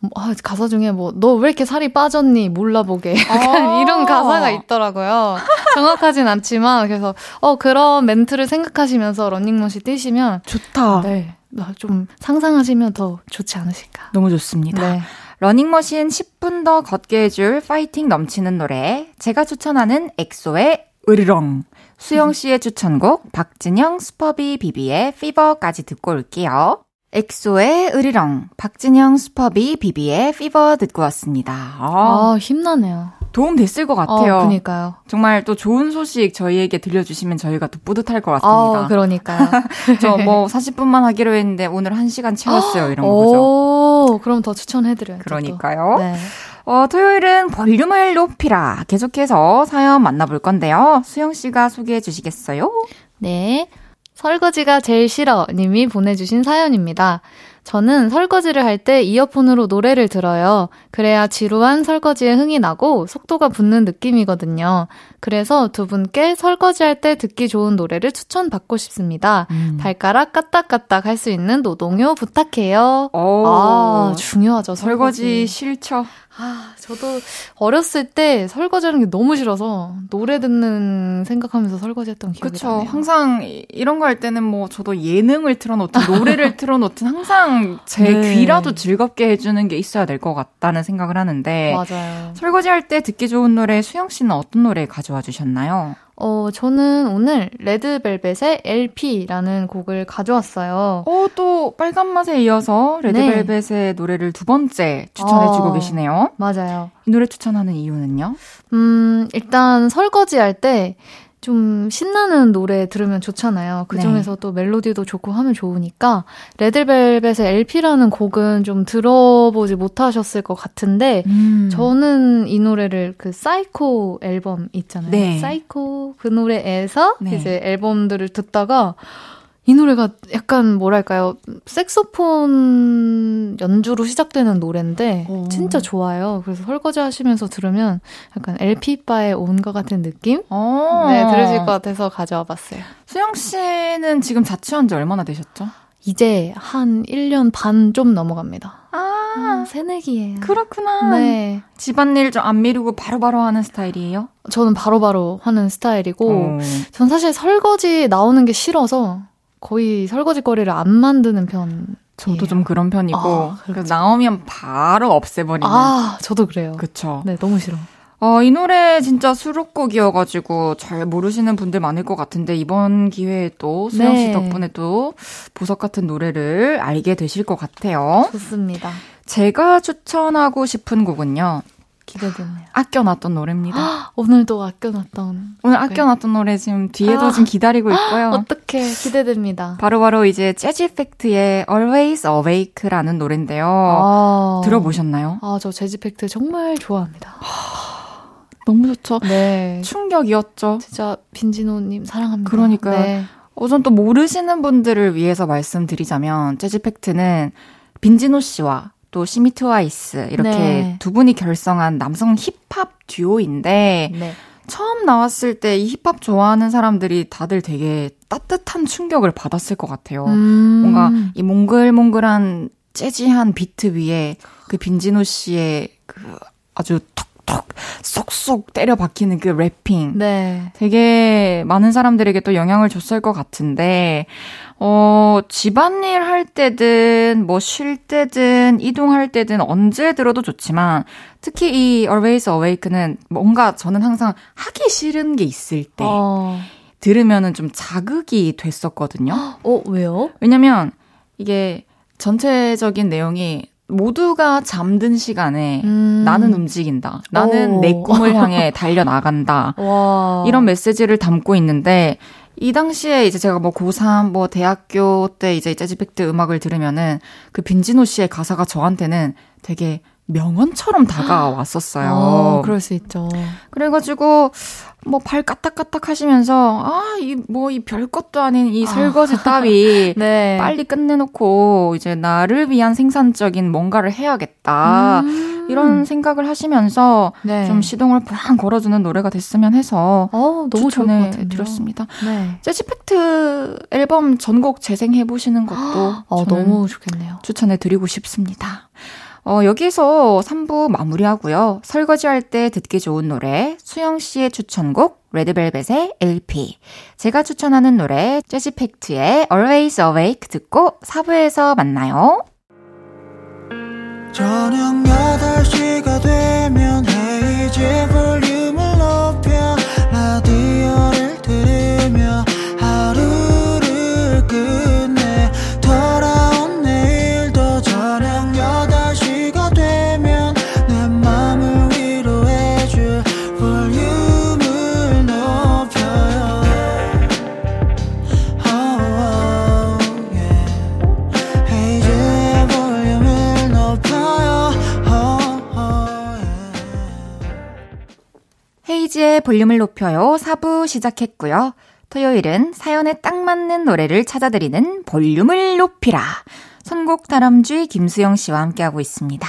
뭐, 아, 가사 중에 뭐, 너 왜 이렇게 살이 빠졌니? 몰라보게. 약간 아. 이런 가사가 있더라고요. 정확하진 않지만, 그래서, 어, 그런 멘트를 생각하시면서 러닝머신 뛰시면, 좋다. 네, 좀 상상하시면 더 좋지 않으실까. 너무 좋습니다. 네. 러닝머신 10분 더 걷게 해줄 파이팅 넘치는 노래. 제가 추천하는 엑소의 으르렁. 수영 씨의 추천곡 박진영 수퍼비 비비의 Fever까지 듣고 올게요. 엑소의 으르렁, 박진영 수퍼비 비비의 Fever 듣고 왔습니다. 아, 아, 힘나네요. 도움 됐을 것 같아요. 어, 그니까요. 정말 또 좋은 소식 저희에게 들려주시면 저희가 더 뿌듯할 것 아, 같습니다. 그러니까요. 저 뭐 40분만 하기로 했는데 오늘 1시간 채웠어요. 이런 거죠. 오, 그럼 더 추천해드려야죠. 또. 그러니까요. 네. 어, 토요일은 볼륨을 높이라. 계속해서 사연 만나볼 건데요. 수영 씨가 소개해 주시겠어요? 네. 설거지가 제일 싫어 님이 보내주신 사연입니다. 저는 설거지를 할 때 이어폰으로 노래를 들어요. 그래야 지루한 설거지에 흥이 나고 속도가 붙는 느낌이거든요. 그래서 두 분께 설거지할 때 듣기 좋은 노래를 추천받고 싶습니다. 음. 발가락 까딱까딱 할 수 있는 노동요 부탁해요. 오, 아, 중요하죠. 설거지 설거지. 싫죠? 아, 저도 어렸을 때 설거지하는 게 너무 싫어서 노래 듣는 생각하면서 설거지했던 기억이 그쵸. 나네요. 항상 이런 거 할 때는 뭐 저도 예능을 틀어놓든 노래를 틀어놓든 항상 제 네. 귀라도 즐겁게 해주는 게 있어야 될 것 같다는 생각을 하는데 맞아요. 설거지할 때 듣기 좋은 노래 수영 씨는 어떤 노래 가져와 주셨나요? 어, 저는 오늘 레드벨벳의 LP라는 곡을 가져왔어요. 어, 또 빨간 맛에 이어서 레드벨벳의 노래를 두 번째 추천해주고 어. 계시네요. 맞아요. 이 노래 추천하는 이유는요? 음, 일단 설거지할 때 좀 신나는 노래 들으면 좋잖아요. 그 네. 중에서 또 멜로디도 좋고 하면 좋으니까 레드벨벳의 LP라는 곡은 좀 들어보지 못하셨을 것 같은데 음. 저는 이 노래를 그 사이코 앨범 있잖아요. 네. 사이코 그 노래에서 네. 이제 앨범들을 듣다가 이 노래가 약간 뭐랄까요 색소폰 연주로 시작되는 노래인데 오. 진짜 좋아요. 그래서 설거지 하시면서 들으면 약간 LP 바에 온 것 같은 느낌? 어. 네 들으실 것 같아서 가져와 봤어요. 수영 씨는 지금 자취한 지 얼마나 되셨죠? 이제 한 1년 반 좀 넘어갑니다. 아, 아, 새내기예요. 그렇구나. 네. 집안일 좀 안 미루고 바로바로 하는 스타일이에요? 저는 바로바로 하는 스타일이고 어. 전 사실 설거지 나오는 게 싫어서 거의 설거지 거리를 안 만드는 편. 저도 좀 그런 편이고 아, 그래서 나오면 바로 없애버리는. 아, 저도 그래요. 그쵸. 네, 너무 싫어. 어, 이 노래 진짜 수록곡이어가지고 잘 모르시는 분들 많을 것 같은데 이번 기회에 또 수영 씨 네. 덕분에 또 보석 같은 노래를 알게 되실 것 같아요. 좋습니다. 제가 추천하고 싶은 곡은요. 기대되네요. 아껴놨던 노래입니다. 오늘도 아껴놨던. 오늘 아껴놨던 노래 지금 뒤에도 아. 지금 기다리고 있고요. 어떻게 기대됩니다. 바로바로 이제 재즈 이펙트의 Always Awake라는 노래인데요. 아. 들어보셨나요? 아, 저 재지팩트 정말 좋아합니다. 너무 좋죠. 네. 충격이었죠. 진짜 빈지노님 사랑합니다. 그러니까요. 네. 어, 전또 모르시는 분들을 위해서 말씀드리자면 재지팩트는 빈지노 씨와 또 시미 트와이스 이렇게 네. 두 분이 결성한 남성 힙합 듀오인데 네. 처음 나왔을 때 이 힙합 좋아하는 사람들이 다들 되게 따뜻한 충격을 받았을 것 같아요. 음. 뭔가 이 몽글몽글한 재즈한 비트 위에 그 빈지노 씨의 그 아주 톡 톡 쏙쏙 때려 박히는 그 래핑 네. 되게 많은 사람들에게 또 영향을 줬을 것 같은데, 어, 집안일 할 때든, 뭐 쉴 때든, 이동할 때든, 언제 들어도 좋지만, 특히 이 Always Awake는 뭔가 저는 항상 하기 싫은 게 있을 때, 어. 들으면은 좀 자극이 됐었거든요. 어, 왜요? 왜냐면, 이게 전체적인 내용이 모두가 잠든 시간에 음. 나는 움직인다. 나는 오. 내 꿈을 향해 달려나간다. 와. 이런 메시지를 담고 있는데 이 당시에 이제 제가 뭐 고3 뭐 대학교 때 이제 재즈팩트 음악을 들으면은 그 빈지노 씨의 가사가 저한테는 되게 명언처럼 다가왔었어요. 어, 그럴 수 있죠. 그래가지고 뭐 발 까딱까딱 하시면서 아이 뭐 이 별것도 아닌 이 설거지 따위 네. 빨리 끝내놓고 이제 나를 위한 생산적인 뭔가를 해야겠다 음. 이런 생각을 하시면서 네. 좀 시동을 팡 걸어주는 노래가 됐으면 해서 어, 너무 같은데요. 드렸습니다. 네. 재즈팩트 앨범 전곡 재생해 보시는 것도 어, 너무 좋겠네요. 추천해 드리고 싶습니다. 어, 여기서 3부 마무리하고요. 설거지할 때 듣기 좋은 노래, 수영 씨의 추천곡, 레드벨벳의 LP. 제가 추천하는 노래, 재즈팩트의 Always Awake 듣고 4부에서 만나요. 저녁 8시가 되면 헤이즈 볼륨 볼륨을 높여요. 4부 시작했고요. 토요일은 사연에 딱 맞는 노래를 찾아드리는 볼륨을 높이라. 선곡 다람쥐 김수영 씨와 함께하고 있습니다.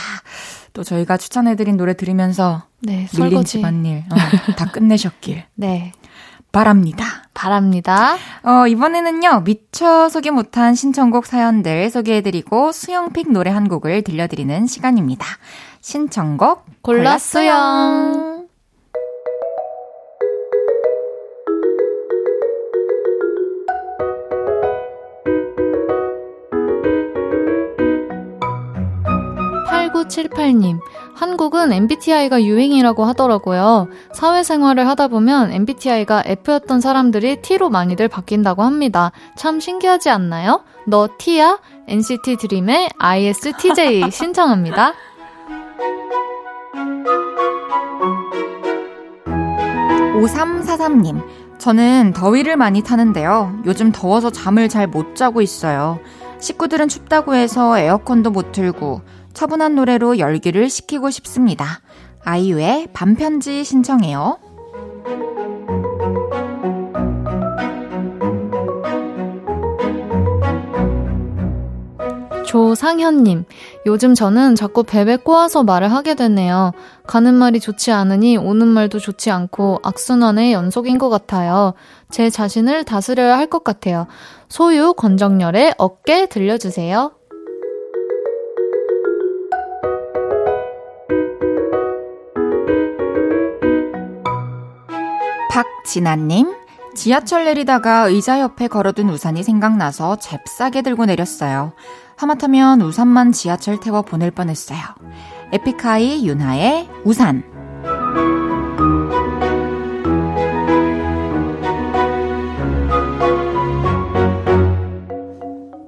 또 저희가 추천해드린 노래 들으면서 네, 밀린 집안일 어, 다 끝내셨길. 네. 바랍니다. 바랍니다. 어, 이번에는요, 미처 소개 못한 신청곡 사연들 소개해드리고 수영픽 노래 한 곡을 들려드리는 시간입니다. 신청곡 골랐어요. 골랐어요. 8478님, 한국은 MBTI가 유행이라고 하더라고요. 사회생활을 하다 보면 MBTI가 F였던 사람들이 T로 많이들 바뀐다고 합니다. 참 신기하지 않나요? 너 T야? NCT 드림의 ISTJ 신청합니다. 5343님. 저는 더위를 많이 타는데요. 요즘 더워서 잠을 잘 못 자고 있어요. 식구들은 춥다고 해서 에어컨도 못 틀고 차분한 노래로 열기를 식히고 싶습니다. 아이유의 반편지 신청해요. 조상현님, 요즘 저는 자꾸 벨에 꼬아서 말을 하게 되네요. 가는 말이 좋지 않으니 오는 말도 좋지 않고 악순환의 연속인 것 같아요. 제 자신을 다스려야 할 것 같아요. 소유 권정열의 어깨 들려주세요. 박진아님, 지하철 내리다가 의자 옆에 걸어둔 우산이 생각나서 잽싸게 들고 내렸어요. 하마터면 우산만 지하철 태워 보낼 뻔했어요. 에픽하이 윤하의 우산.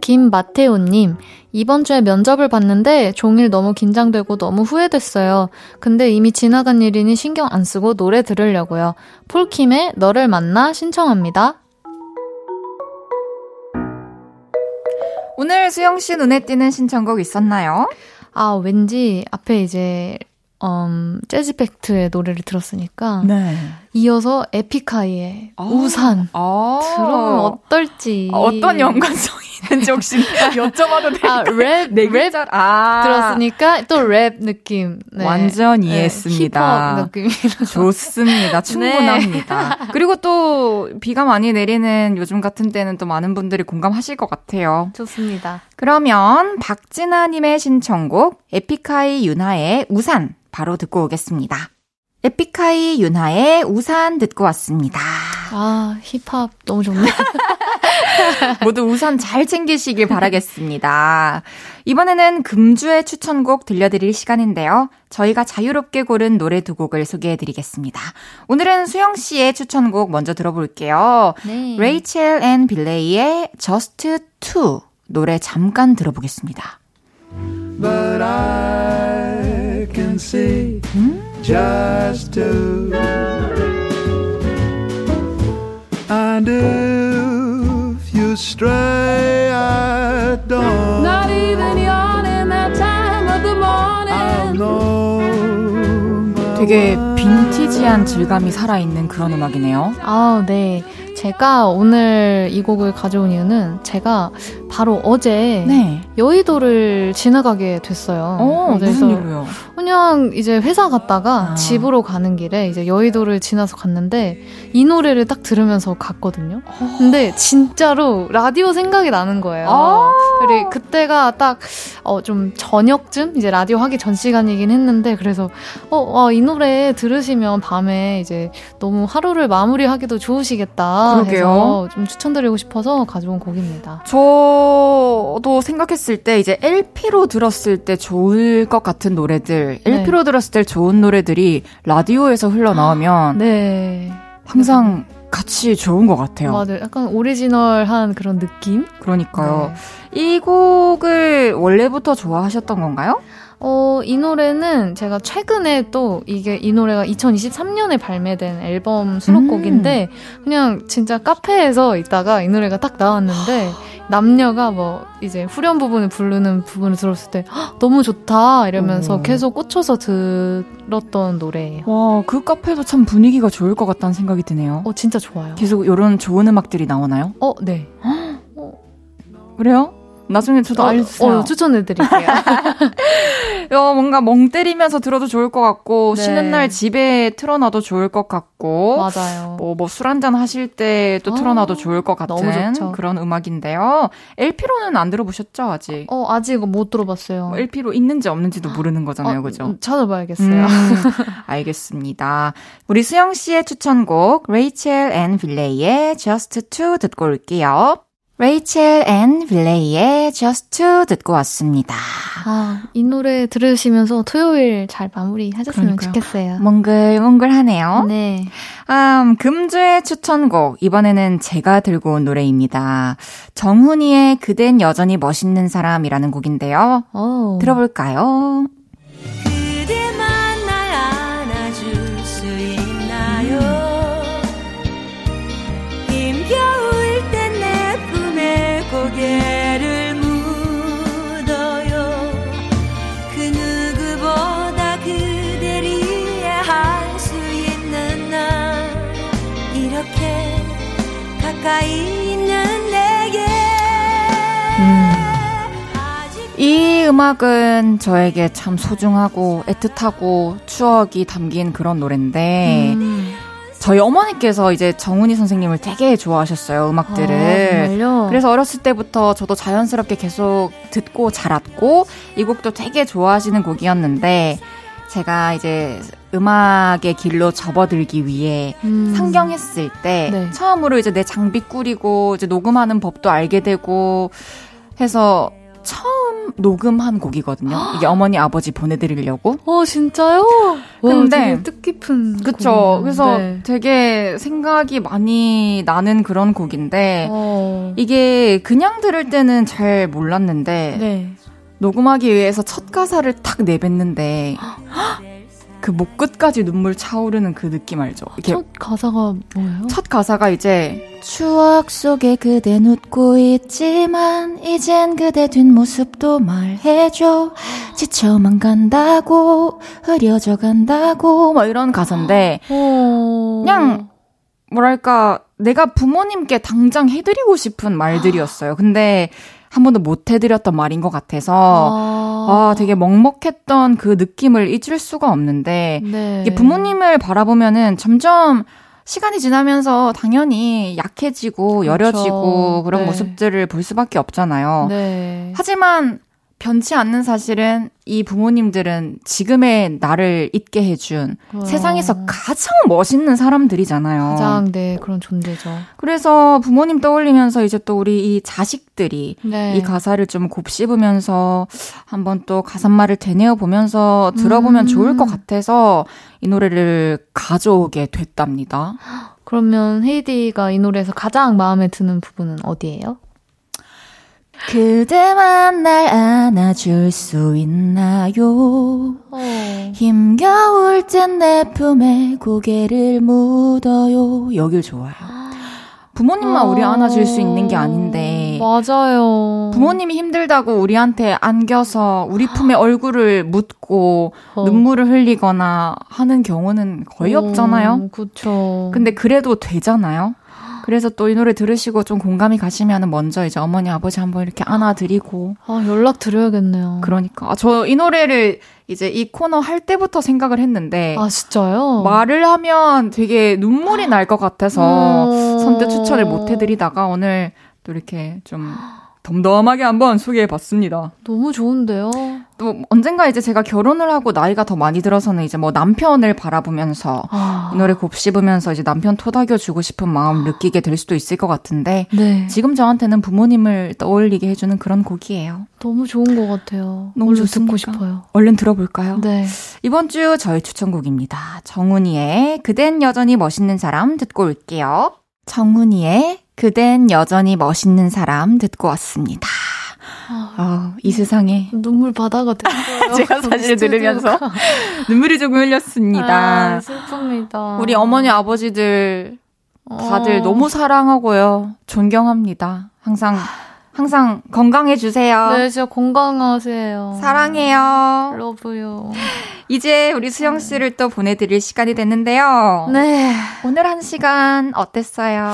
김마테오님, 이번 주에 면접을 봤는데 종일 너무 긴장되고 너무 후회됐어요. 근데 이미 지나간 일이니 신경 안 쓰고 노래 들으려고요. 폴킴의 너를 만나 신청합니다. 오늘 수영 씨 눈에 띄는 신청곡 있었나요? 아, 왠지 앞에 이제 음, 재지팩트의 노래를 들었으니까 네. 이어서 에픽하이의 아. 우산 아, 들으면 어떨지 어떤 연관성 이 있는지 혹시 여쭤봐도 될까요? 아, 랩, 네 랩 아, 들었으니까 또 랩 느낌. 네. 완전 이해했습니다. 네, 힙합 느낌. 좋습니다. 충분합니다. 그리고 또 비가 많이 내리는 요즘 같은 때는 또 많은 분들이 공감하실 것 같아요. 좋습니다. 그러면 박진아님의 신청곡 에픽하이 윤하의 우산 바로 듣고 오겠습니다. 에픽하이 윤하의 우산 듣고 왔습니다. 아, 힙합 너무 좋네. 모두 우산 잘 챙기시길 바라겠습니다. 이번에는 금주의 추천곡 들려드릴 시간인데요. 저희가 자유롭게 고른 노래 두 곡을 소개해드리겠습니다. 오늘은 수영 씨의 추천곡 먼저 들어볼게요. 네. 레이첼 앤 빌레이의 Just Two 노래 잠깐 들어보겠습니다. but I can see just two. And if you stray at dawn, not even yawning that time of the morning, 되게 빈티지한 질감이 살아있는 그런 음악이네요. 아, 네. 제가 오늘 이 곡을 가져온 이유는 제가 바로 어제 네. 여의도를 지나가게 됐어요. 어, 무슨 일로요? 그냥 이제 회사 갔다가 아. 집으로 가는 길에 이제 여의도를 지나서 갔는데 이 노래를 딱 들으면서 갔거든요. 근데 진짜로 라디오 생각이 나는 거예요. 아. 그리고 그때가 딱, 어, 좀 저녁쯤? 이제 라디오 하기 전 시간이긴 했는데, 그래서, 어, 어, 이 노래 들으시면 밤에 이제 너무 하루를 마무리하기도 좋으시겠다. 그러게요. 해서 좀 추천드리고 싶어서 가져온 곡입니다. 저도 생각했을 때 이제 LP로 들었을 때 좋을 것 같은 노래들, 네. LP로 들었을 때 좋은 노래들이 라디오에서 흘러나오면 네. 항상 같이 좋은 것 같아요. 맞아요. 약간 오리지널한 그런 느낌? 그러니까요. 네. 이 곡을 원래부터 좋아하셨던 건가요? 어, 이 노래는 제가 최근에 또 이게 이 노래가 2023년에 발매된 앨범 수록곡인데 그냥 진짜 카페에서 있다가 이 노래가 딱 나왔는데 남녀가 뭐 이제 후렴 부분을 부르는 부분을 들었을 때 "헉, 너무 좋다 이러면서 오. 계속 꽂혀서 들었던 노래예요. 와, 그 카페도 참 분위기가 좋을 것 같다는 생각이 드네요. 어, 진짜 좋아요. 계속 이런 좋은 음악들이 나오나요? 어, 네. 그래요? 나중에 저도 어, 알려주세요. 어, 추천해드릴게요. 어, 뭔가 멍 때리면서 들어도 좋을 것 같고, 네. 쉬는 날 집에 틀어놔도 좋을 것 같고, 맞아요. 뭐, 뭐, 술 한잔 하실 때또 아, 틀어놔도 좋을 것 같은. 그런 음악인데요. LP로는 안 들어보셨죠, 아직? 어, 아직 못 들어봤어요. 뭐 LP로 있는지 없는지도 모르는 거잖아요, 어, 그죠? 음, 찾아봐야겠어요. 음, 알겠습니다. 우리 수영 씨의 추천곡 레이첼 앤 빌레이의 Just Two 듣고 올게요. 레이첼 앤 빌레이의 Just Two 듣고 왔습니다. 아, 이 노래 들으시면서 토요일 잘 마무리 하셨으면 그러니까요. 좋겠어요. 몽글몽글하네요. 네. 음, 금주의 추천곡 이번에는 제가 들고 온 노래입니다. 정훈이의 그댄 여전히 멋있는 사람이라는 곡인데요. 어. 들어볼까요? 음악은 저에게 참 소중하고 애틋하고 추억이 담긴 그런 노래인데 음. 저희 어머니께서 이제 정훈이 선생님을 되게 좋아하셨어요 음악들을. 아? 그래서 어렸을 때부터 저도 자연스럽게 계속 듣고 자랐고 이 곡도 되게 좋아하시는 곡이었는데 제가 이제 음악의 길로 접어들기 위해 음. 상경했을 때 네. 처음으로 이제 내 장비 꾸리고 이제 녹음하는 법도 알게 되고 해서 처음 녹음한 곡이거든요. 이게 어머니 아버지 보내드리려고. 어, 진짜요? 근데- 와, 뜻깊은. 그쵸. 곡이네요. 그래서 네. 되게 생각이 많이 나는 그런 곡인데 어. 이게 그냥 들을 때는 잘 몰랐는데 네. 녹음하기 위해서 첫 가사를 탁 내뱉는데 그 목 끝까지 눈물 차오르는 그 느낌 알죠? 이렇게 첫 가사가 뭐예요? 첫 가사가 이제 추억 속에 그댄 웃고 있지만 이젠 그대 뒷모습도 말해줘 지쳐만 간다고 흐려져 간다고 뭐 이런 가사인데 어. 그냥 뭐랄까 내가 부모님께 당장 해드리고 싶은 말들이었어요. 근데 한 번도 못 해드렸던 말인 것 같아서 아, 아 되게 먹먹했던 그 느낌을 잊을 수가 없는데 네. 이게 부모님을 바라보면은 점점 시간이 지나면서 당연히 약해지고 그렇죠. 여려지고 그런 네. 모습들을 볼 수밖에 없잖아요. 네. 하지만 변치 않는 사실은 이 부모님들은 지금의 나를 있게 해준 어. 세상에서 가장 멋있는 사람들이잖아요. 가장 네 그런 존재죠. 그래서 부모님 떠올리면서 이제 또 우리 이 자식들이 네. 이 가사를 좀 곱씹으면서 한번 또 가사말을 되뇌어 보면서 들어보면 음. 좋을 것 같아서 이 노래를 가져오게 됐답니다. 그러면 헤이디가 이 노래에서 가장 마음에 드는 부분은 어디예요? 그대만 날 안아줄 수 있나요? 어. 힘겨울 땐 내 품에 고개를 묻어요. 여길 좋아요. 부모님만 우리 안아줄 수 있는 게 아닌데 맞아요. 부모님이 힘들다고 우리한테 안겨서 우리 품에 얼굴을 묻고 어. 눈물을 흘리거나 하는 경우는 거의 없잖아요. 그렇죠. 근데 그래도 되잖아요. 그래서 또 이 노래 들으시고 좀 공감이 가시면 먼저 이제 어머니 아버지 한번 이렇게 안아드리고 아 연락 드려야겠네요. 그러니까 아, 저 이 노래를 이제 이 코너 할 때부터 생각을 했는데 아 진짜요? 말을 하면 되게 눈물이 날 것 같아서 음. 선뜻 추천을 못 해드리다가 오늘 또 이렇게 좀 덤덤하게 한번 소개해봤습니다. 너무 좋은데요. 또 언젠가 이제 제가 결혼을 하고 나이가 더 많이 들어서는 이제 뭐 남편을 바라보면서 아. 이 노래 곱씹으면서 이제 남편 토닥여 주고 싶은 마음 느끼게 될 수도 있을 것 같은데 네. 지금 저한테는 부모님을 떠올리게 해주는 그런 곡이에요. 너무 좋은 것 같아요. 너무? 듣고 싶어요. 얼른 들어볼까요? 네. 이번 주 저희 추천곡입니다. 정훈이의 그댄 여전히 멋있는 사람 듣고 올게요. 정훈이의 그댄 여전히 멋있는 사람 듣고 왔습니다. 아, 이 세상에 눈물 바다가 됐어요. 제가 사실 들으면서. 눈물이 조금 흘렸습니다. 아, 슬픕니다. 우리 어머니 아버지들 다들 어. 너무 사랑하고요. 존경합니다. 항상 항상 건강해 주세요. 네, 진짜 건강하세요. 사랑해요. 러브요. 이제 우리 수영 씨를 또 보내드릴 시간이 됐는데요. 네. 오늘 한 시간 어땠어요?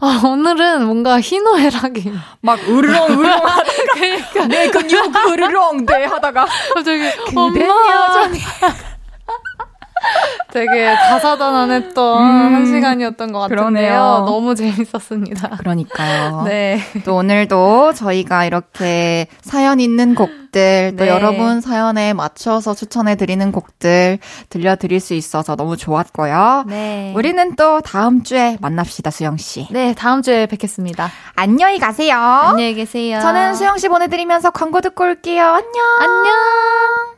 아, 오늘은 뭔가 희노애락이. 막 으르렁 으르렁 하다가 그러니까. 내 근육 으르렁 네 하다가 갑자기 엄마 여전히 되게 다사다난했던 음, 한 시간이었던 것 같은데요. 그러네요. 너무 재밌었습니다. 그러니까요. 네. 또 오늘도 저희가 이렇게 사연 있는 곡들, 또 네. 여러분 사연에 맞춰서 추천해 드리는 곡들 들려드릴 수 있어서 너무 좋았고요. 네. 우리는 또 다음 주에 만납시다, 수영씨. 네, 다음 주에 뵙겠습니다. 안녕히 가세요. 안녕히 계세요. 저는 수영씨 보내드리면서 광고 듣고 올게요. 안녕. 안녕.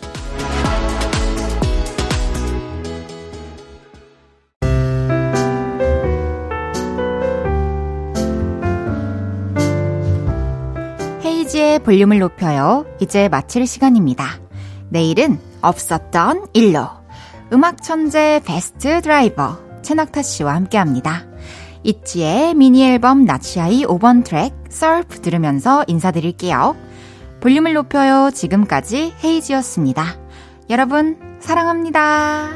볼륨을 높여요. 이제 마칠 시간입니다. 내일은 없었던 일로 음악 천재 베스트 드라이버 최낙타 씨와 함께 합니다. 있지의 미니 앨범 Not Shy 5번 트랙 SURF 들으면서 인사드릴게요. 볼륨을 높여요. 지금까지 헤이즈였습니다. 여러분, 사랑합니다.